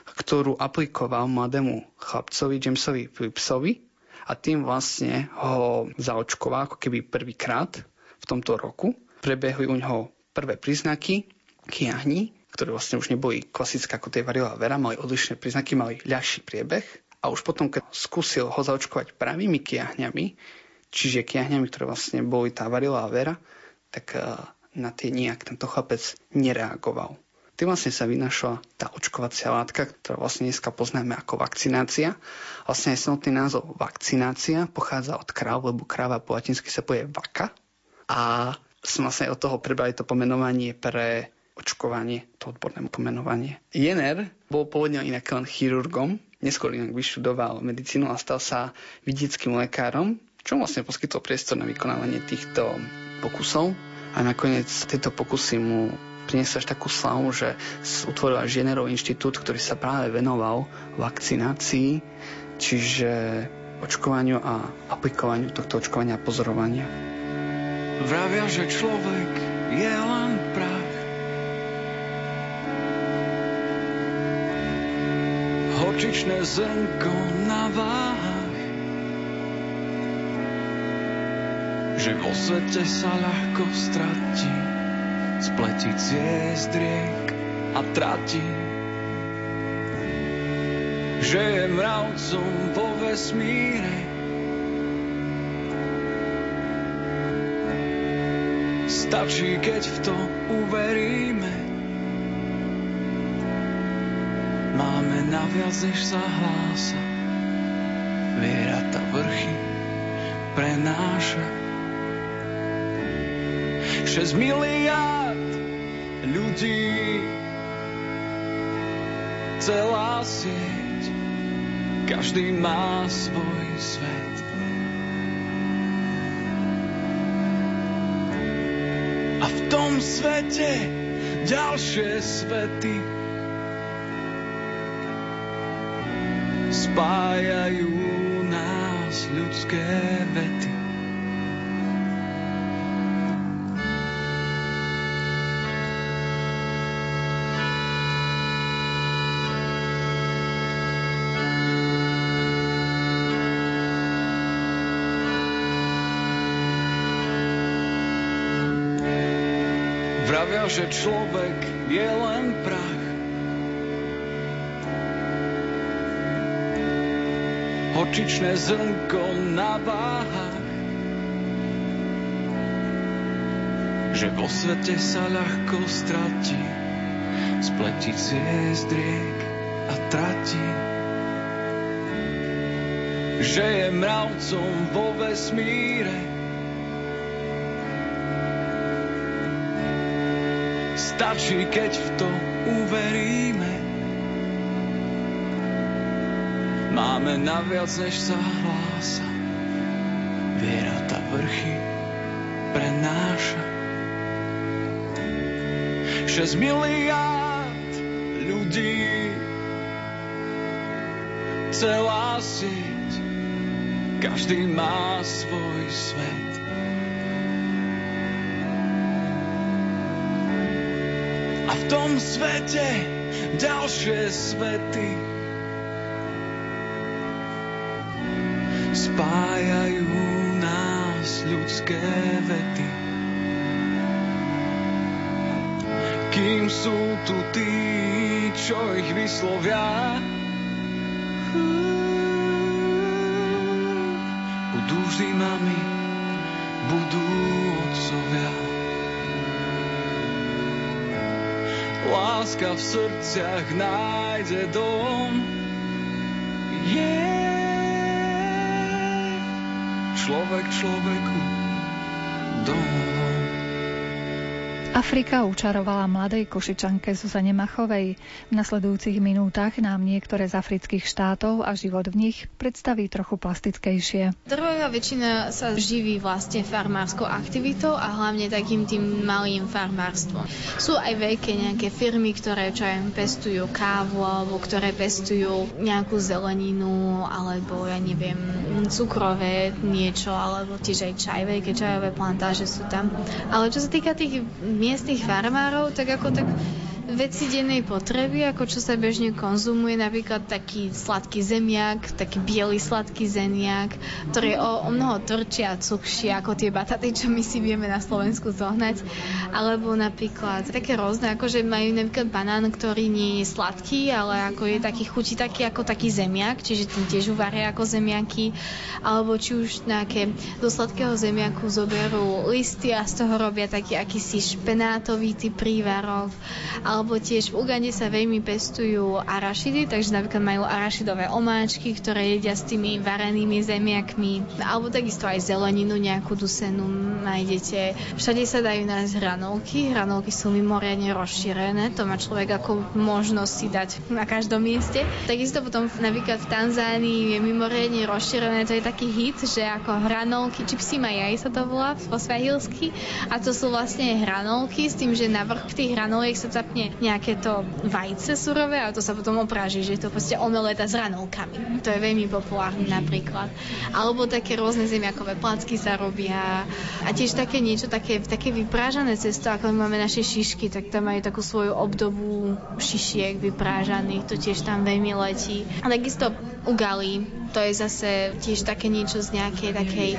ktorú aplikoval mladému chlapcovi Jamesovi Phillipsovi. A tým vlastne ho zaočkoval ako keby prvýkrát v tomto roku. Prebehli u neho prvé príznaky kiahni, ktoré vlastne už neboli klasické ako tej variola vera, mali odlišné príznaky, mali ľahší priebeh a už potom, keď skúsil ho zaočkovať pravými kiahňami, čiže kiahňami, ktoré vlastne boli tá varila vera, tak eh, na tie nejak tento chlapec nereagoval. Tým vlastne sa vynašla tá očkovacia látka, ktorá vlastne dneska poznáme ako vakcinácia. Vlastne aj samotný názov vakcinácia pochádza od kráv, lebo kráva po latinsky sa povie vaka. A sme vlastne od toho prebrali to pomenovanie pre očkovanie, to odborné pomenovanie. Jenner bol pôvodne inak len chirurgom, Neskôr inak vyštudoval medicínu a stal sa vidieckým lekárom, čo vlastne poskytol priestor na vykonávanie týchto pokusov. A nakoniec tieto pokusy mu priniesli až takú slavu, že utvoril až Jennerov inštitút, ktorý sa práve venoval vakcinácii, čiže očkovaniu a aplikovaniu tohto očkovania a pozorovania. Vravia, že človek je len horčičné zrnko na váhach. Že vo svete sa ľahko stratí, spletí ciest riek a trati. Že je mravcom vo vesmíre, Stačí, keď v to uveríme. Máme naviac, než sa hlása. Viera ta vrchy prenáša. 6 miliard ľudí, celá sieť, každý má svoj svet. A v tom svete ďalšie svety spájajú nás ľudské vety. Vravia, že človek je len prach. Hočičné zrnko na váhach. Že vo svete sa ľahko stratí, spletí ciest riek a tratí. Že je mravcom vo vesmíre, Stačí, keď v to uveríme. Máme naviac, než sa hlása. Viera tá vrchy prenáša. 6 miliárd ľudí, celá sieť, každý má svoj svet. A v tom svete ďalšie svety ľudské vety. Kým sú tu tí, čo ich vyslovia, budú vždy mami, budú otcovia. láska v srdciach nájde dom. Yeah. Človek človeku domov. Afrika učarovala mladej košičanke Zuzane Machovej. V nasledujúcich minútach nám niektoré z afrických štátov a život v nich predstaví trochu plastickejšie. Drvová väčšina sa živí vlastne farmárskou aktivitou a hlavne takým tým malým farmárstvom. Sú aj veľké nejaké firmy, ktoré čo aj pestujú kávu alebo ktoré pestujú nejakú zeleninu alebo ja neviem cukrové niečo alebo tiež aj čaj, veľké čajové plantáže sú tam. Ale čo sa týka tých miestnych farmárov, tak ako tak veci dennej potreby, ako čo sa bežne konzumuje, napríklad taký sladký zemiak, taký biely sladký zemiak, ktorý je o, o mnoho tvrdší a cukší ako tie bataty, čo my si vieme na Slovensku zohnať. Alebo napríklad také rôzne, ako že majú napríklad banán, ktorý nie je sladký, ale ako je taký chutí taký ako taký zemiak, čiže tým tiež uvaria ako zemiaky. Alebo či už nejaké do sladkého zemiaku zoberú listy a z toho robia taký akýsi špenátový typ prívarok. Ale alebo tiež v Ugande sa veľmi pestujú arašidy, takže napríklad majú arašidové omáčky, ktoré jedia s tými varenými zemiakmi, alebo takisto aj zeleninu nejakú dusenú nájdete. Všade sa dajú nájsť hranolky, hranolky sú mimoriadne rozšírené, to má človek ako možnosť si dať na každom mieste. Takisto potom napríklad v Tanzánii je mimoriadne rozšírené, to je taký hit, že ako hranolky, čipsy majaj sa to volá po svahilsky. A to sú vlastne hranolky s tým, že na vrch tých hranoliek sa zapne nejaké to vajce surové a to sa potom opráži, že to proste omeleta s ranolkami. To je veľmi populárne napríklad. Alebo také rôzne zemiakové placky sa robia a tiež také niečo, také, také vyprážané cesto, ako máme naše šišky, tak tam majú takú svoju obdobu šišiek vyprážaných, to tiež tam veľmi letí. A takisto ugali, to je zase tiež také niečo z nejakej takej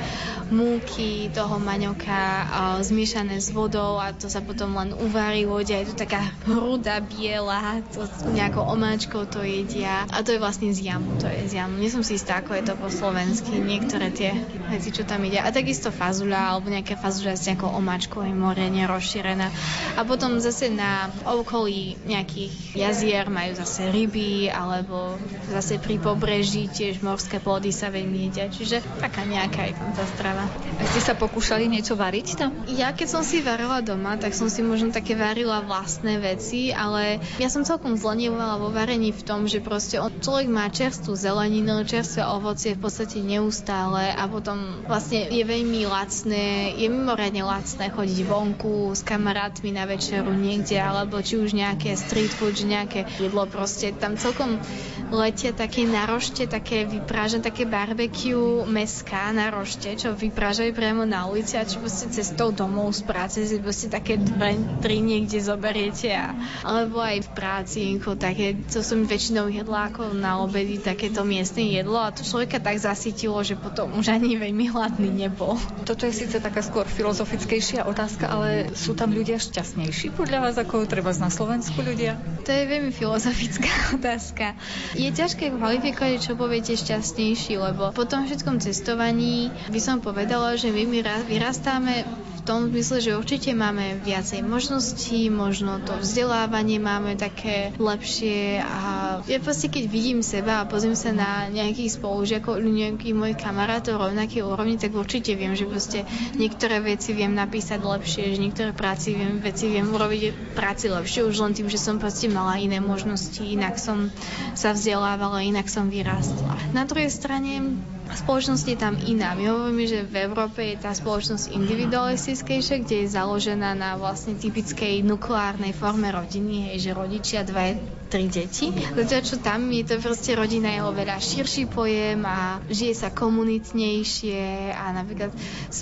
múky toho maňoka zmiešané s vodou a to sa potom len uvarí v vode. Je to taká ruda biela, to nejakou omáčkou to jedia. A to je vlastne z jamu, to je z jamu. Nie som si istá, ako je to po slovensky, niektoré tie veci, čo tam ide. A takisto fazula, alebo nejaká fazula s nejakou omáčkou je morene rozšírená. A potom zase na okolí nejakých jazier majú zase ryby, alebo zase pri pobreží tiež morské plody sa veľmi jedia. Čiže taká nejaká je tam tá strava. A ste sa pokúšali niečo variť tam? Ja keď som si varila doma, tak som si možno také varila vlastné veci, ale ja som celkom zlenivovala vo varení v tom, že proste človek má čerstvú zeleninu, čerstvé ovocie v podstate neustále a potom vlastne je veľmi lacné, je mimoriadne lacné chodiť vonku s kamarátmi na večeru niekde, alebo či už nejaké street food, nejaké jedlo proste. Tam celkom letia také narošte, také vyprážané, také barbecue meská na rošte, čo vyprážajú priamo na ulici a čo proste cestou domov z práce si proste také dve, tri niekde zoberiete a, alebo aj v práci, ako také, to som väčšinou jedla ako na obedy, takéto miestne jedlo a to človeka tak zasytilo, že potom už ani veľmi hladný nebol. Toto je síce taká skôr filozofickejšia otázka, ale sú tam ľudia šťastnejší podľa vás ako treba na Slovensku ľudia? To je veľmi filozofická otázka. Je ťažké kvalifikovať, čo poviete šťastnejší, lebo po tom všetkom cestovaní by som povedala, že my vyrastáme v tom zmysle, že určite máme viacej možností, možno to vzdelávanie máme také lepšie a ja proste keď vidím seba a pozriem sa na nejakých spolužiakov, nejakých mojich kamarátov rovnaké úrovni, tak určite viem, že proste niektoré veci viem napísať lepšie, že niektoré práci viem, veci viem urobiť práci lepšie už len tým, že som proste mala iné možnosti, inak som sa vzdelávala, inak som vyrástla. Na druhej strane spoločnosť je tam iná. My hovoríme, že v Európe je tá spoločnosť individualistickejšia, kde je založená na vlastne typickej nukleárnej forme rodiny, hej, že rodičia dve, tri deti. Zatiaľ tam je to proste rodina je oveľa širší pojem a žije sa komunitnejšie a napríklad v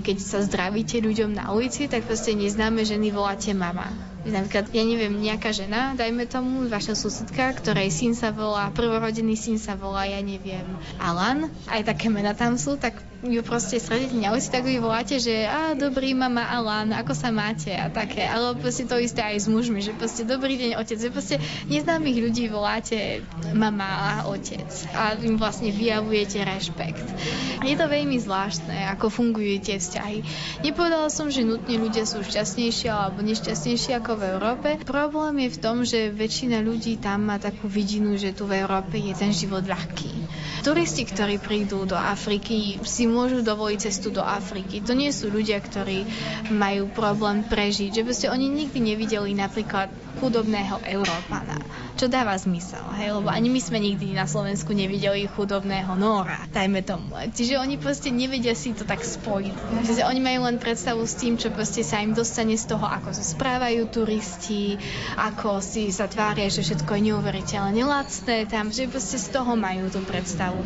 keď sa zdravíte ľuďom na ulici, tak proste neznáme ženy voláte mama Napríklad, ja neviem, nejaká žena, dajme tomu, vaša susedka, ktorej syn sa volá, prvorodený syn sa volá, ja neviem, Alan, aj také mená tam sú, tak ju proste stretnete na ulici, tak vy voláte, že a dobrý mama Alan, ako sa máte a také. Ale proste to isté aj s mužmi, že proste dobrý deň otec, že proste neznámych ľudí voláte mama a otec a im vlastne vyjavujete rešpekt. Je to veľmi zvláštne, ako fungujú tie vzťahy. Nepovedala som, že nutne ľudia sú šťastnejší alebo nešťastnejší ako v Európe. Problém je v tom, že väčšina ľudí tam má takú vidinu, že tu v Európe je ten život ľahký. Turisti, ktorí prídu do Afriky, si môžu dovoliť cestu do Afriky. To nie sú ľudia, ktorí majú problém prežiť. Že proste oni nikdy nevideli napríklad chudobného Európana. Čo dáva zmysel, hej? Lebo ani my sme nikdy na Slovensku nevideli chudobného Nóra, dajme tomu. Čiže oni proste nevedia si to tak spojiť. Čiže oni majú len predstavu s tým, čo proste sa im dostane z toho, ako sa správajú turisti, ako si sa tvária, že všetko je neuveriteľne lacné tam, že proste z toho majú tú predstavu.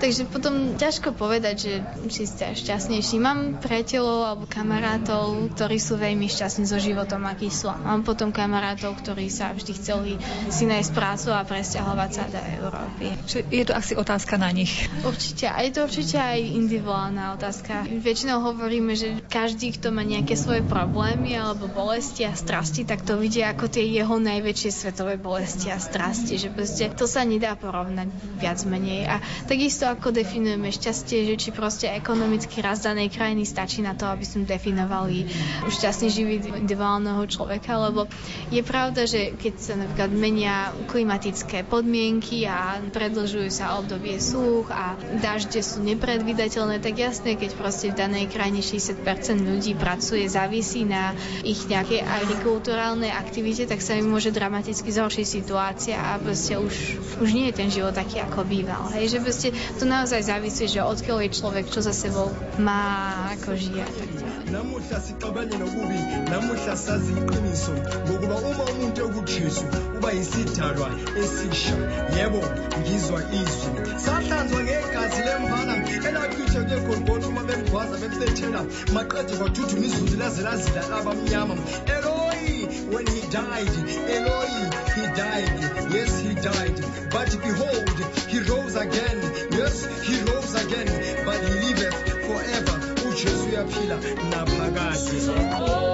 Takže potom ťažko povedať, že či ste šťastnejší. Mám priateľov alebo kamarátov, ktorí sú veľmi šťastní so životom, aký sú. Mám potom kamarátov, ktorí sa vždy chceli si nájsť prácu a presťahovať sa do Európy. Čiže je to asi otázka na nich. Určite. A je to určite aj individuálna otázka. Väčšinou hovoríme, že každý, kto má nejaké svoje problémy alebo bolesti a strasti, tak to vidie ako tie jeho najväčšie svetové bolesti a strasti. Že proste to sa nedá porovnať viac menej. A takisto ako definujeme šťastie, že či proste ekonomický rast danej krajiny stačí na to, aby sme definovali šťastný živý individuálneho človeka, lebo je pravda, že keď sa napríklad menia klimatické podmienky a predlžujú sa obdobie súch a dažde sú nepredvydateľné, tak jasné, keď proste v danej krajine 60% ľudí pracuje, závisí na ich nejakej agrikulturálnej aktivite, tak sa im môže dramaticky zhoršiť situácia a proste už, už nie je ten život taký, ako býval. Hej, že proste to naozaj závisí, že odkiaľ je človek, čo za sebou má, ako žije. uba yisidalwa esisha. Yebo ngizwa izwi. Sahlanzwa ngegazi lemvana uma bemgwaza maqede eloi when he died eloi he died. Yes he died. But behold he rose again. Yes he rose Nabagati.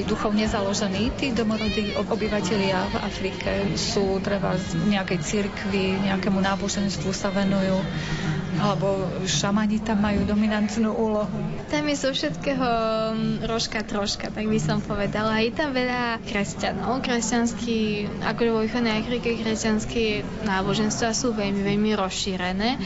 Aj duchovne založení tí domorodí obyvateľia v Afrike? Sú treba z nejakej cirkvi, nejakému náboženstvu sa venujú? Alebo šamani tam majú dominantnú úlohu? Tam je zo všetkého mm, rožka troška, tak by som povedala. Je tam veľa kresťanov. Kresťanský, ako vo východnej Afrike, kresťanské náboženstva sú veľmi, veľmi rozšírené.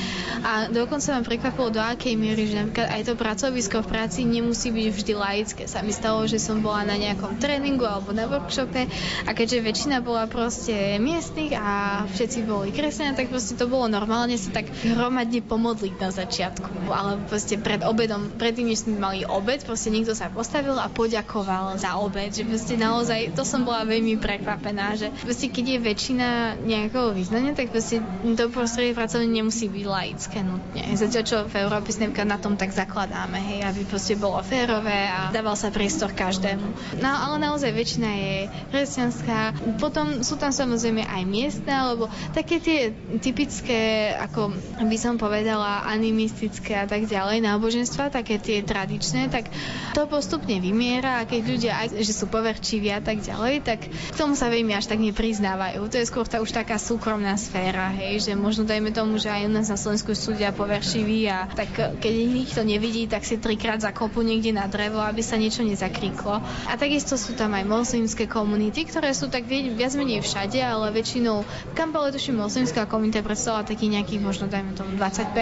A dokonca ma prekvapilo, do akej miery, že napríklad aj to pracovisko v práci nemusí byť vždy laické. Sa mi stalo, že som bola na nejakom tréningu alebo na workshope a keďže väčšina bola proste miestnych a všetci boli kresťania, tak proste to bolo normálne sa tak hromadne pomôcť pomodliť na začiatku. Ale proste pred obedom, predtým, než sme mali obed, proste niekto sa postavil a poďakoval za obed. Že proste naozaj, to som bola veľmi prekvapená, že proste keď je väčšina nejakého význania, tak proste to prostredie pracovne nemusí byť laické nutne. Zatiaľ, čo v Európe na tom tak zakladáme, hej, aby proste bolo férové a dával sa priestor každému. No ale naozaj väčšina je kresťanská. Potom sú tam samozrejme aj miestne, alebo také tie typické, ako by som povedal, veľa animistické a tak ďalej náboženstva, také tie tradičné, tak to postupne vymiera a keď ľudia aj, že sú poverčiví a tak ďalej, tak k tomu sa veľmi až tak nepriznávajú. To je skôr tá už taká súkromná sféra, hej, že možno dajme tomu, že aj u nás na Slovensku súdia poverčiví a tak keď nikto nevidí, tak si trikrát zakopu niekde na drevo, aby sa niečo nezakríklo. A takisto sú tam aj moslimské komunity, ktoré sú tak viac menej všade, ale väčšinou v Kampale tuším moslimská komunita predstavila taký nejaký možno dajme tomu 20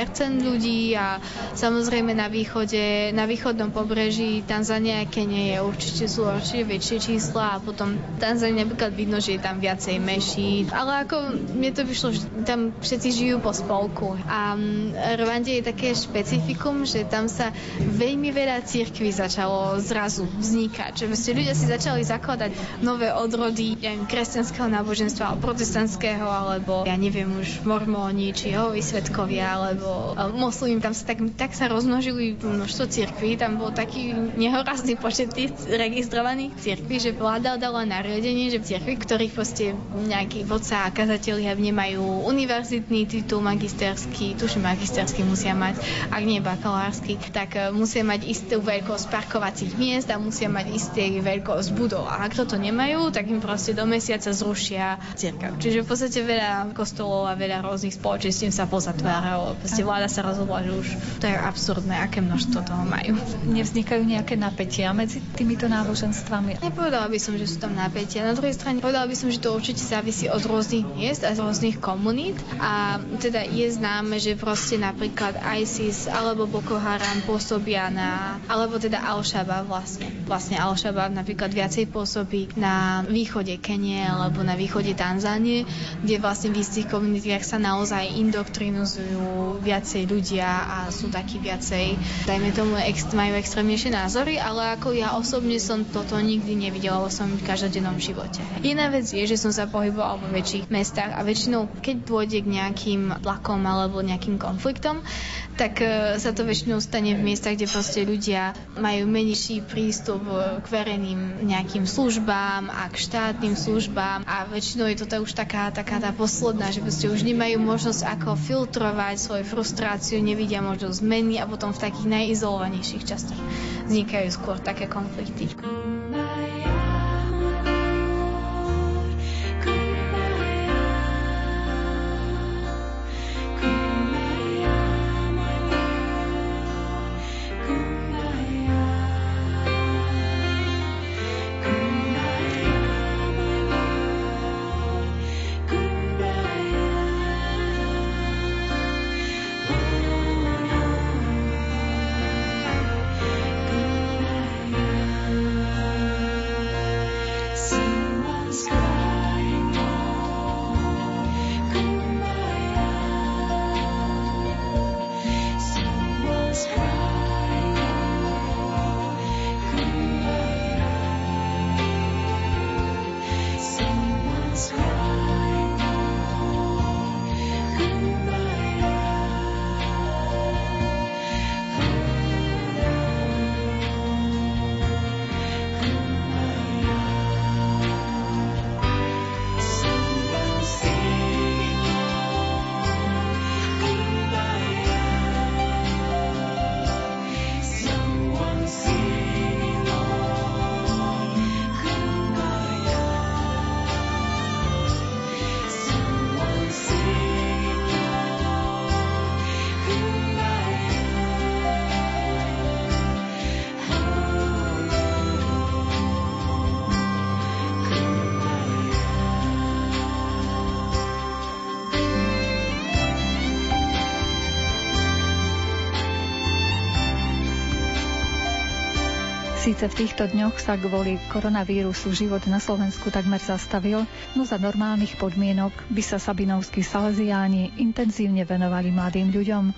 ľudí a samozrejme na východe, na východnom pobreží Tanzania Kenia je určite sú určite väčšie čísla a potom Tanzania napríklad vidno, že je tam viacej meší. Ale ako mne to vyšlo, že tam všetci žijú po spolku. A mm, Rwande je také špecifikum, že tam sa veľmi veľa církví začalo zrazu vznikať. Že vlastne ľudia si začali zakladať nové odrody ja neviem, kresťanského náboženstva, protestantského, alebo ja neviem už mormóni, či jeho svetkovia, alebo moslimi, tam sa tak, tak sa rozmnožili množstvo cirkví, tam bol taký nehorazný počet tých registrovaných cirkví, že vláda dala nariadenie, že cirkví, ktorých proste nejakí vodca a kazatelia nemajú univerzitný titul magisterský, tuším magisterský musia mať, ak nie bakalársky, tak e, musia mať istú veľkosť parkovacích miest a musia mať istý veľkosť budov. A ak toto nemajú, tak im proste do mesiaca zrušia cirkev. Čiže v podstate veľa kostolov a veľa rôznych spoločenstiev sa pozatváralo. Proste vláda sa rozhodla, že už to je absurdné, aké množstvo toho majú. Nevznikajú nejaké napätia medzi týmito náboženstvami? Nepovedala by som, že sú tam napätia. Na druhej strane povedala by som, že to určite závisí od rôznych miest a z rôznych komunít. A teda je známe, že proste napríklad ISIS alebo Boko Haram pôsobia na, alebo teda Al-Shabaab vlastne. Vlastne Al-Shabaab napríklad viacej pôsobí na východe Kenie alebo na východe Tanzánie, kde vlastne v istých komunitách sa naozaj indoktrinuzujú viacej ľudia a sú takí viacej, dajme tomu, ex, majú extrémnejšie názory, ale ako ja osobne som toto nikdy nevidela vo svojom každodennom živote. Iná vec je, že som sa pohybovala vo väčších mestách a väčšinou, keď dôjde k nejakým tlakom alebo nejakým konfliktom, tak e, sa to väčšinou stane v miestach, kde proste ľudia majú menší prístup e, k verejným nejakým službám a k štátnym službám a väčšinou je to už taká, taká tá posledná, že proste už nemajú možnosť ako filtrovať svoju frustráciu, nevidia možnosť zmeny a potom v takých najizolovanejších častoch vznikajú skôr také konflikty. Síce v týchto dňoch sa kvôli koronavírusu život na Slovensku takmer zastavil, no za normálnych podmienok by sa sabinovskí salesiáni intenzívne venovali mladým ľuďom.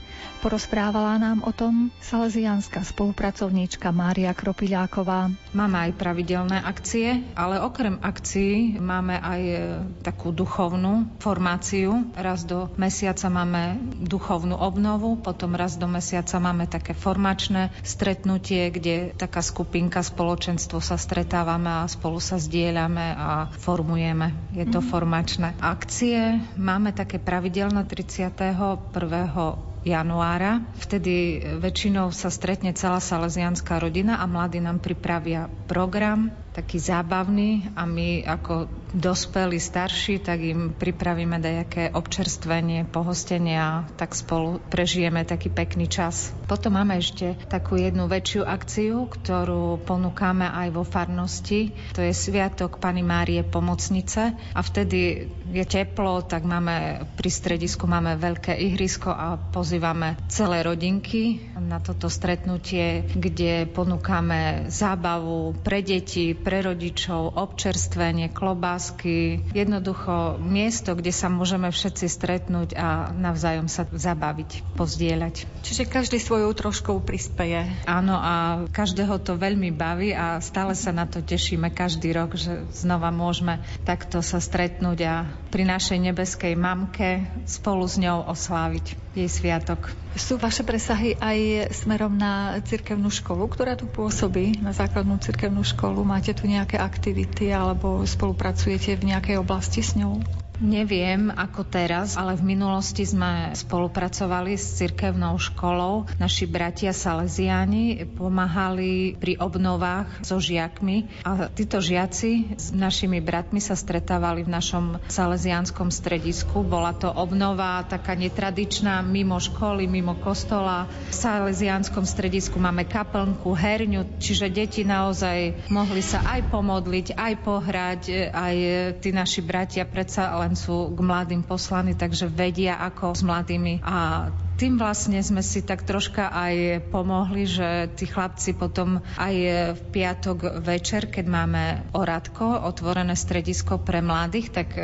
Porozprávala nám o tom salesiánska spolupracovníčka Mária Kropiľáková. Máme aj pravidelné akcie, ale okrem akcií máme aj e, takú duchovnú formáciu. Raz do mesiaca máme duchovnú obnovu, potom raz do mesiaca máme také formačné stretnutie, kde taká skupinka, spoločenstvo sa stretávame a spolu sa zdieľame a formujeme. Je to mm-hmm. formačné. Akcie máme také pravidelné 31 januára. Vtedy väčšinou sa stretne celá salesianská rodina a mladí nám pripravia program, taký zábavný a my ako dospelí, starší, tak im pripravíme dajaké občerstvenie, pohostenie a tak spolu prežijeme taký pekný čas. Potom máme ešte takú jednu väčšiu akciu, ktorú ponúkame aj vo farnosti. To je Sviatok Pani Márie Pomocnice a vtedy je teplo, tak máme pri stredisku máme veľké ihrisko a pozývame celé rodinky na toto stretnutie, kde ponúkame zábavu pre deti, pre rodičov, občerstvenie, klobásky. Jednoducho miesto, kde sa môžeme všetci stretnúť a navzájom sa zabaviť, pozdieľať. Čiže každý svojou troškou prispeje. Áno a každého to veľmi baví a stále sa na to tešíme každý rok, že znova môžeme takto sa stretnúť a pri našej nebeskej mamke spolu s ňou osláviť jej sviatok. Sú vaše presahy aj smerom na cirkevnú školu, ktorá tu pôsobí, na základnú cirkevnú školu? Máte tu nejaké aktivity alebo spolupracujete v nejakej oblasti s ňou? Neviem ako teraz, ale v minulosti sme spolupracovali s cirkevnou školou. Naši bratia Salesiáni pomáhali pri obnovách so žiakmi a títo žiaci s našimi bratmi sa stretávali v našom salesiánskom stredisku. Bola to obnova taká netradičná mimo školy, mimo kostola. V salesiánskom stredisku máme kaplnku, herňu, čiže deti naozaj mohli sa aj pomodliť, aj pohrať, aj tí naši bratia predsa len sú k mladým poslaní, takže vedia ako s mladými a tým vlastne sme si tak troška aj pomohli, že tí chlapci potom aj v piatok večer, keď máme oradko, otvorené stredisko pre mladých, tak e,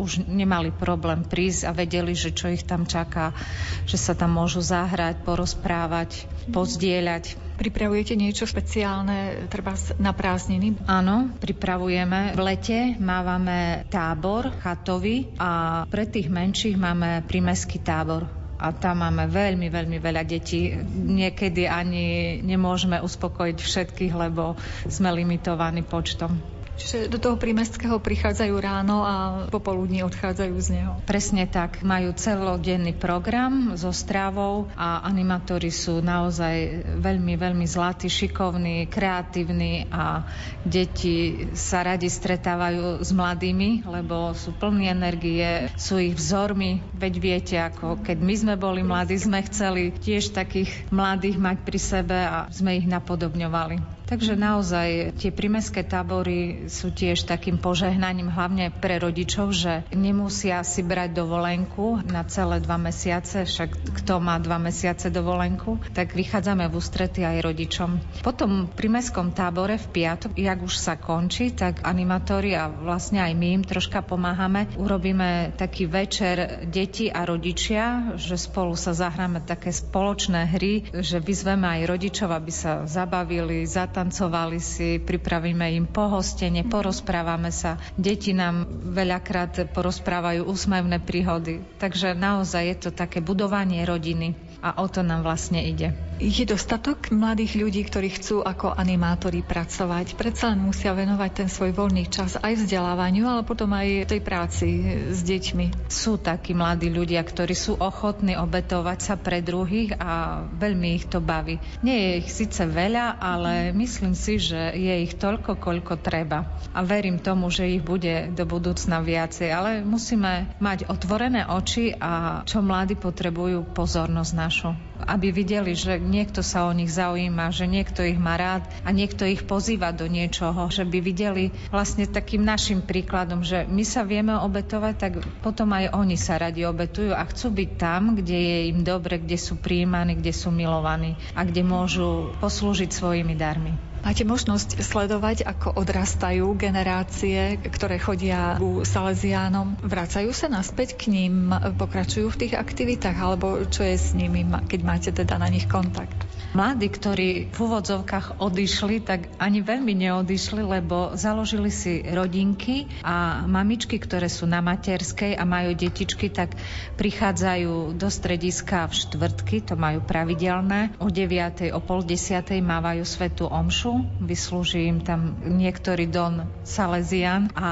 už nemali problém prísť a vedeli, že čo ich tam čaká, že sa tam môžu zahrať, porozprávať, pozdieľať. Pripravujete niečo špeciálne treba na prázdniny? Áno, pripravujeme. V lete mávame tábor chatový a pre tých menších máme primeský tábor a tam máme veľmi, veľmi veľa detí. Niekedy ani nemôžeme uspokojiť všetkých, lebo sme limitovaní počtom. Čiže do toho prímestského prichádzajú ráno a popoludní odchádzajú z neho. Presne tak. Majú celodenný program so strávou a animátori sú naozaj veľmi, veľmi zlatí, šikovní, kreatívni a deti sa radi stretávajú s mladými, lebo sú plní energie, sú ich vzormi. Veď viete, ako keď my sme boli mladí, sme chceli tiež takých mladých mať pri sebe a sme ich napodobňovali. Takže naozaj tie primeské tábory sú tiež takým požehnaním, hlavne pre rodičov, že nemusia si brať dovolenku na celé dva mesiace, však kto má dva mesiace dovolenku, tak vychádzame v ústrety aj rodičom. Potom pri mestskom tábore v piatok, jak už sa končí, tak animatóri a vlastne aj my im troška pomáhame. Urobíme taký večer deti a rodičia, že spolu sa zahráme také spoločné hry, že vyzveme aj rodičov, aby sa zabavili, zatancovali si, pripravíme im pohostenie, porozprávame sa. Deti nám veľakrát porozprávajú úsmevné príhody. Takže naozaj je to také budovanie rodiny a o to nám vlastne ide. Je dostatok mladých ľudí, ktorí chcú ako animátori pracovať? Predsa len musia venovať ten svoj voľný čas aj vzdelávaniu, ale potom aj tej práci s deťmi. Sú takí mladí ľudia, ktorí sú ochotní obetovať sa pre druhých a veľmi ich to baví. Nie je ich síce veľa, ale myslím si, že je ich toľko, koľko treba. A verím tomu, že ich bude do budúcna viacej, ale musíme mať otvorené oči a čo mladí potrebujú pozornosť našu. aby videli, že niekto sa o nich zaujíma, že niekto ich má rád a niekto ich pozýva do niečoho, že by videli vlastne takým našim príkladom, že my sa vieme obetovať, tak potom aj oni sa radi obetujú a chcú byť tam, kde je im dobre, kde sú príjmaní, kde sú milovaní a kde môžu poslúžiť svojimi darmi. Máte možnosť sledovať, ako odrastajú generácie, ktoré chodia ku Salesiánom. Vracajú sa naspäť k ním, pokračujú v tých aktivitách, alebo čo je s nimi, keď máte teda na nich kontakt? Mladí, ktorí v úvodzovkách odišli, tak ani veľmi neodišli, lebo založili si rodinky a mamičky, ktoré sú na materskej a majú detičky, tak prichádzajú do strediska v štvrtky, to majú pravidelné. O 9. o pol 10. mávajú svetú omšu, vyslúži im tam niektorý don Salesian a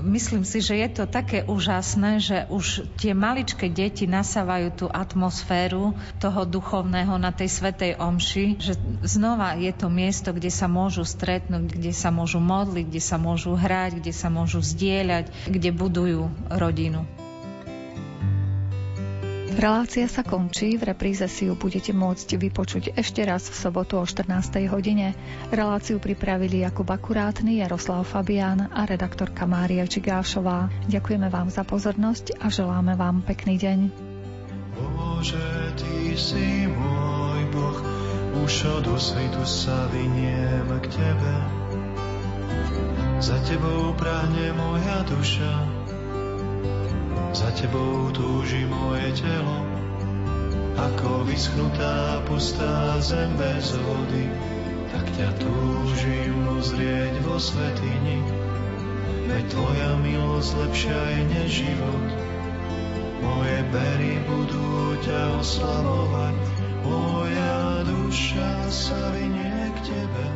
myslím si, že je to také úžasné, že už tie maličké deti nasávajú tú atmosféru toho duchovného na tej svetej omši, že znova je to miesto, kde sa môžu stretnúť, kde sa môžu modliť, kde sa môžu hrať, kde sa môžu zdieľať, kde budujú rodinu. Relácia sa končí, v repríze si ju budete môcť vypočuť ešte raz v sobotu o 14. hodine. Reláciu pripravili Jakub Akurátny, Jaroslav Fabián a redaktorka Mária Čigášová. Ďakujeme vám za pozornosť a želáme vám pekný deň. Bože, Ty si môj už od osvitu sa vyniem k Tebe. Za Tebou prahne moja duša, za Tebou túži moje telo, ako vyschnutá pustá zem bez vody, tak ťa túžim uzrieť vo svetini. Veď Tvoja milosť lepšia je než život, moje pery budú ťa oslavovať, moja duša sa vynie k Tebe.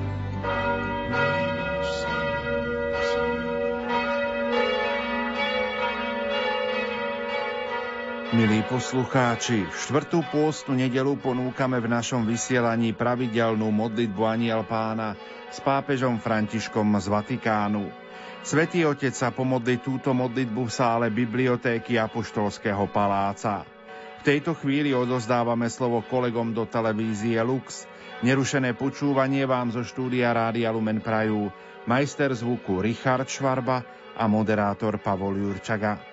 Milí poslucháči, v štvrtú pôstnu nedelu ponúkame v našom vysielaní pravidelnú modlitbu Aniel pána s pápežom Františkom z Vatikánu. Svetý Otec sa pomodli túto modlitbu v sále bibliotéky Apoštolského paláca. V tejto chvíli odozdávame slovo kolegom do televízie Lux. Nerušené počúvanie vám zo štúdia Rádia Lumen Prajú majster zvuku Richard Švarba a moderátor Pavol Jurčaga.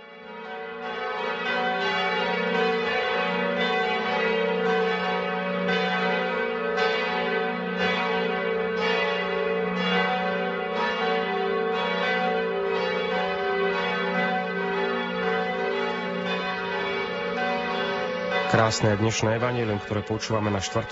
Krásne dnešné evanílium, ktoré počúvame na 4.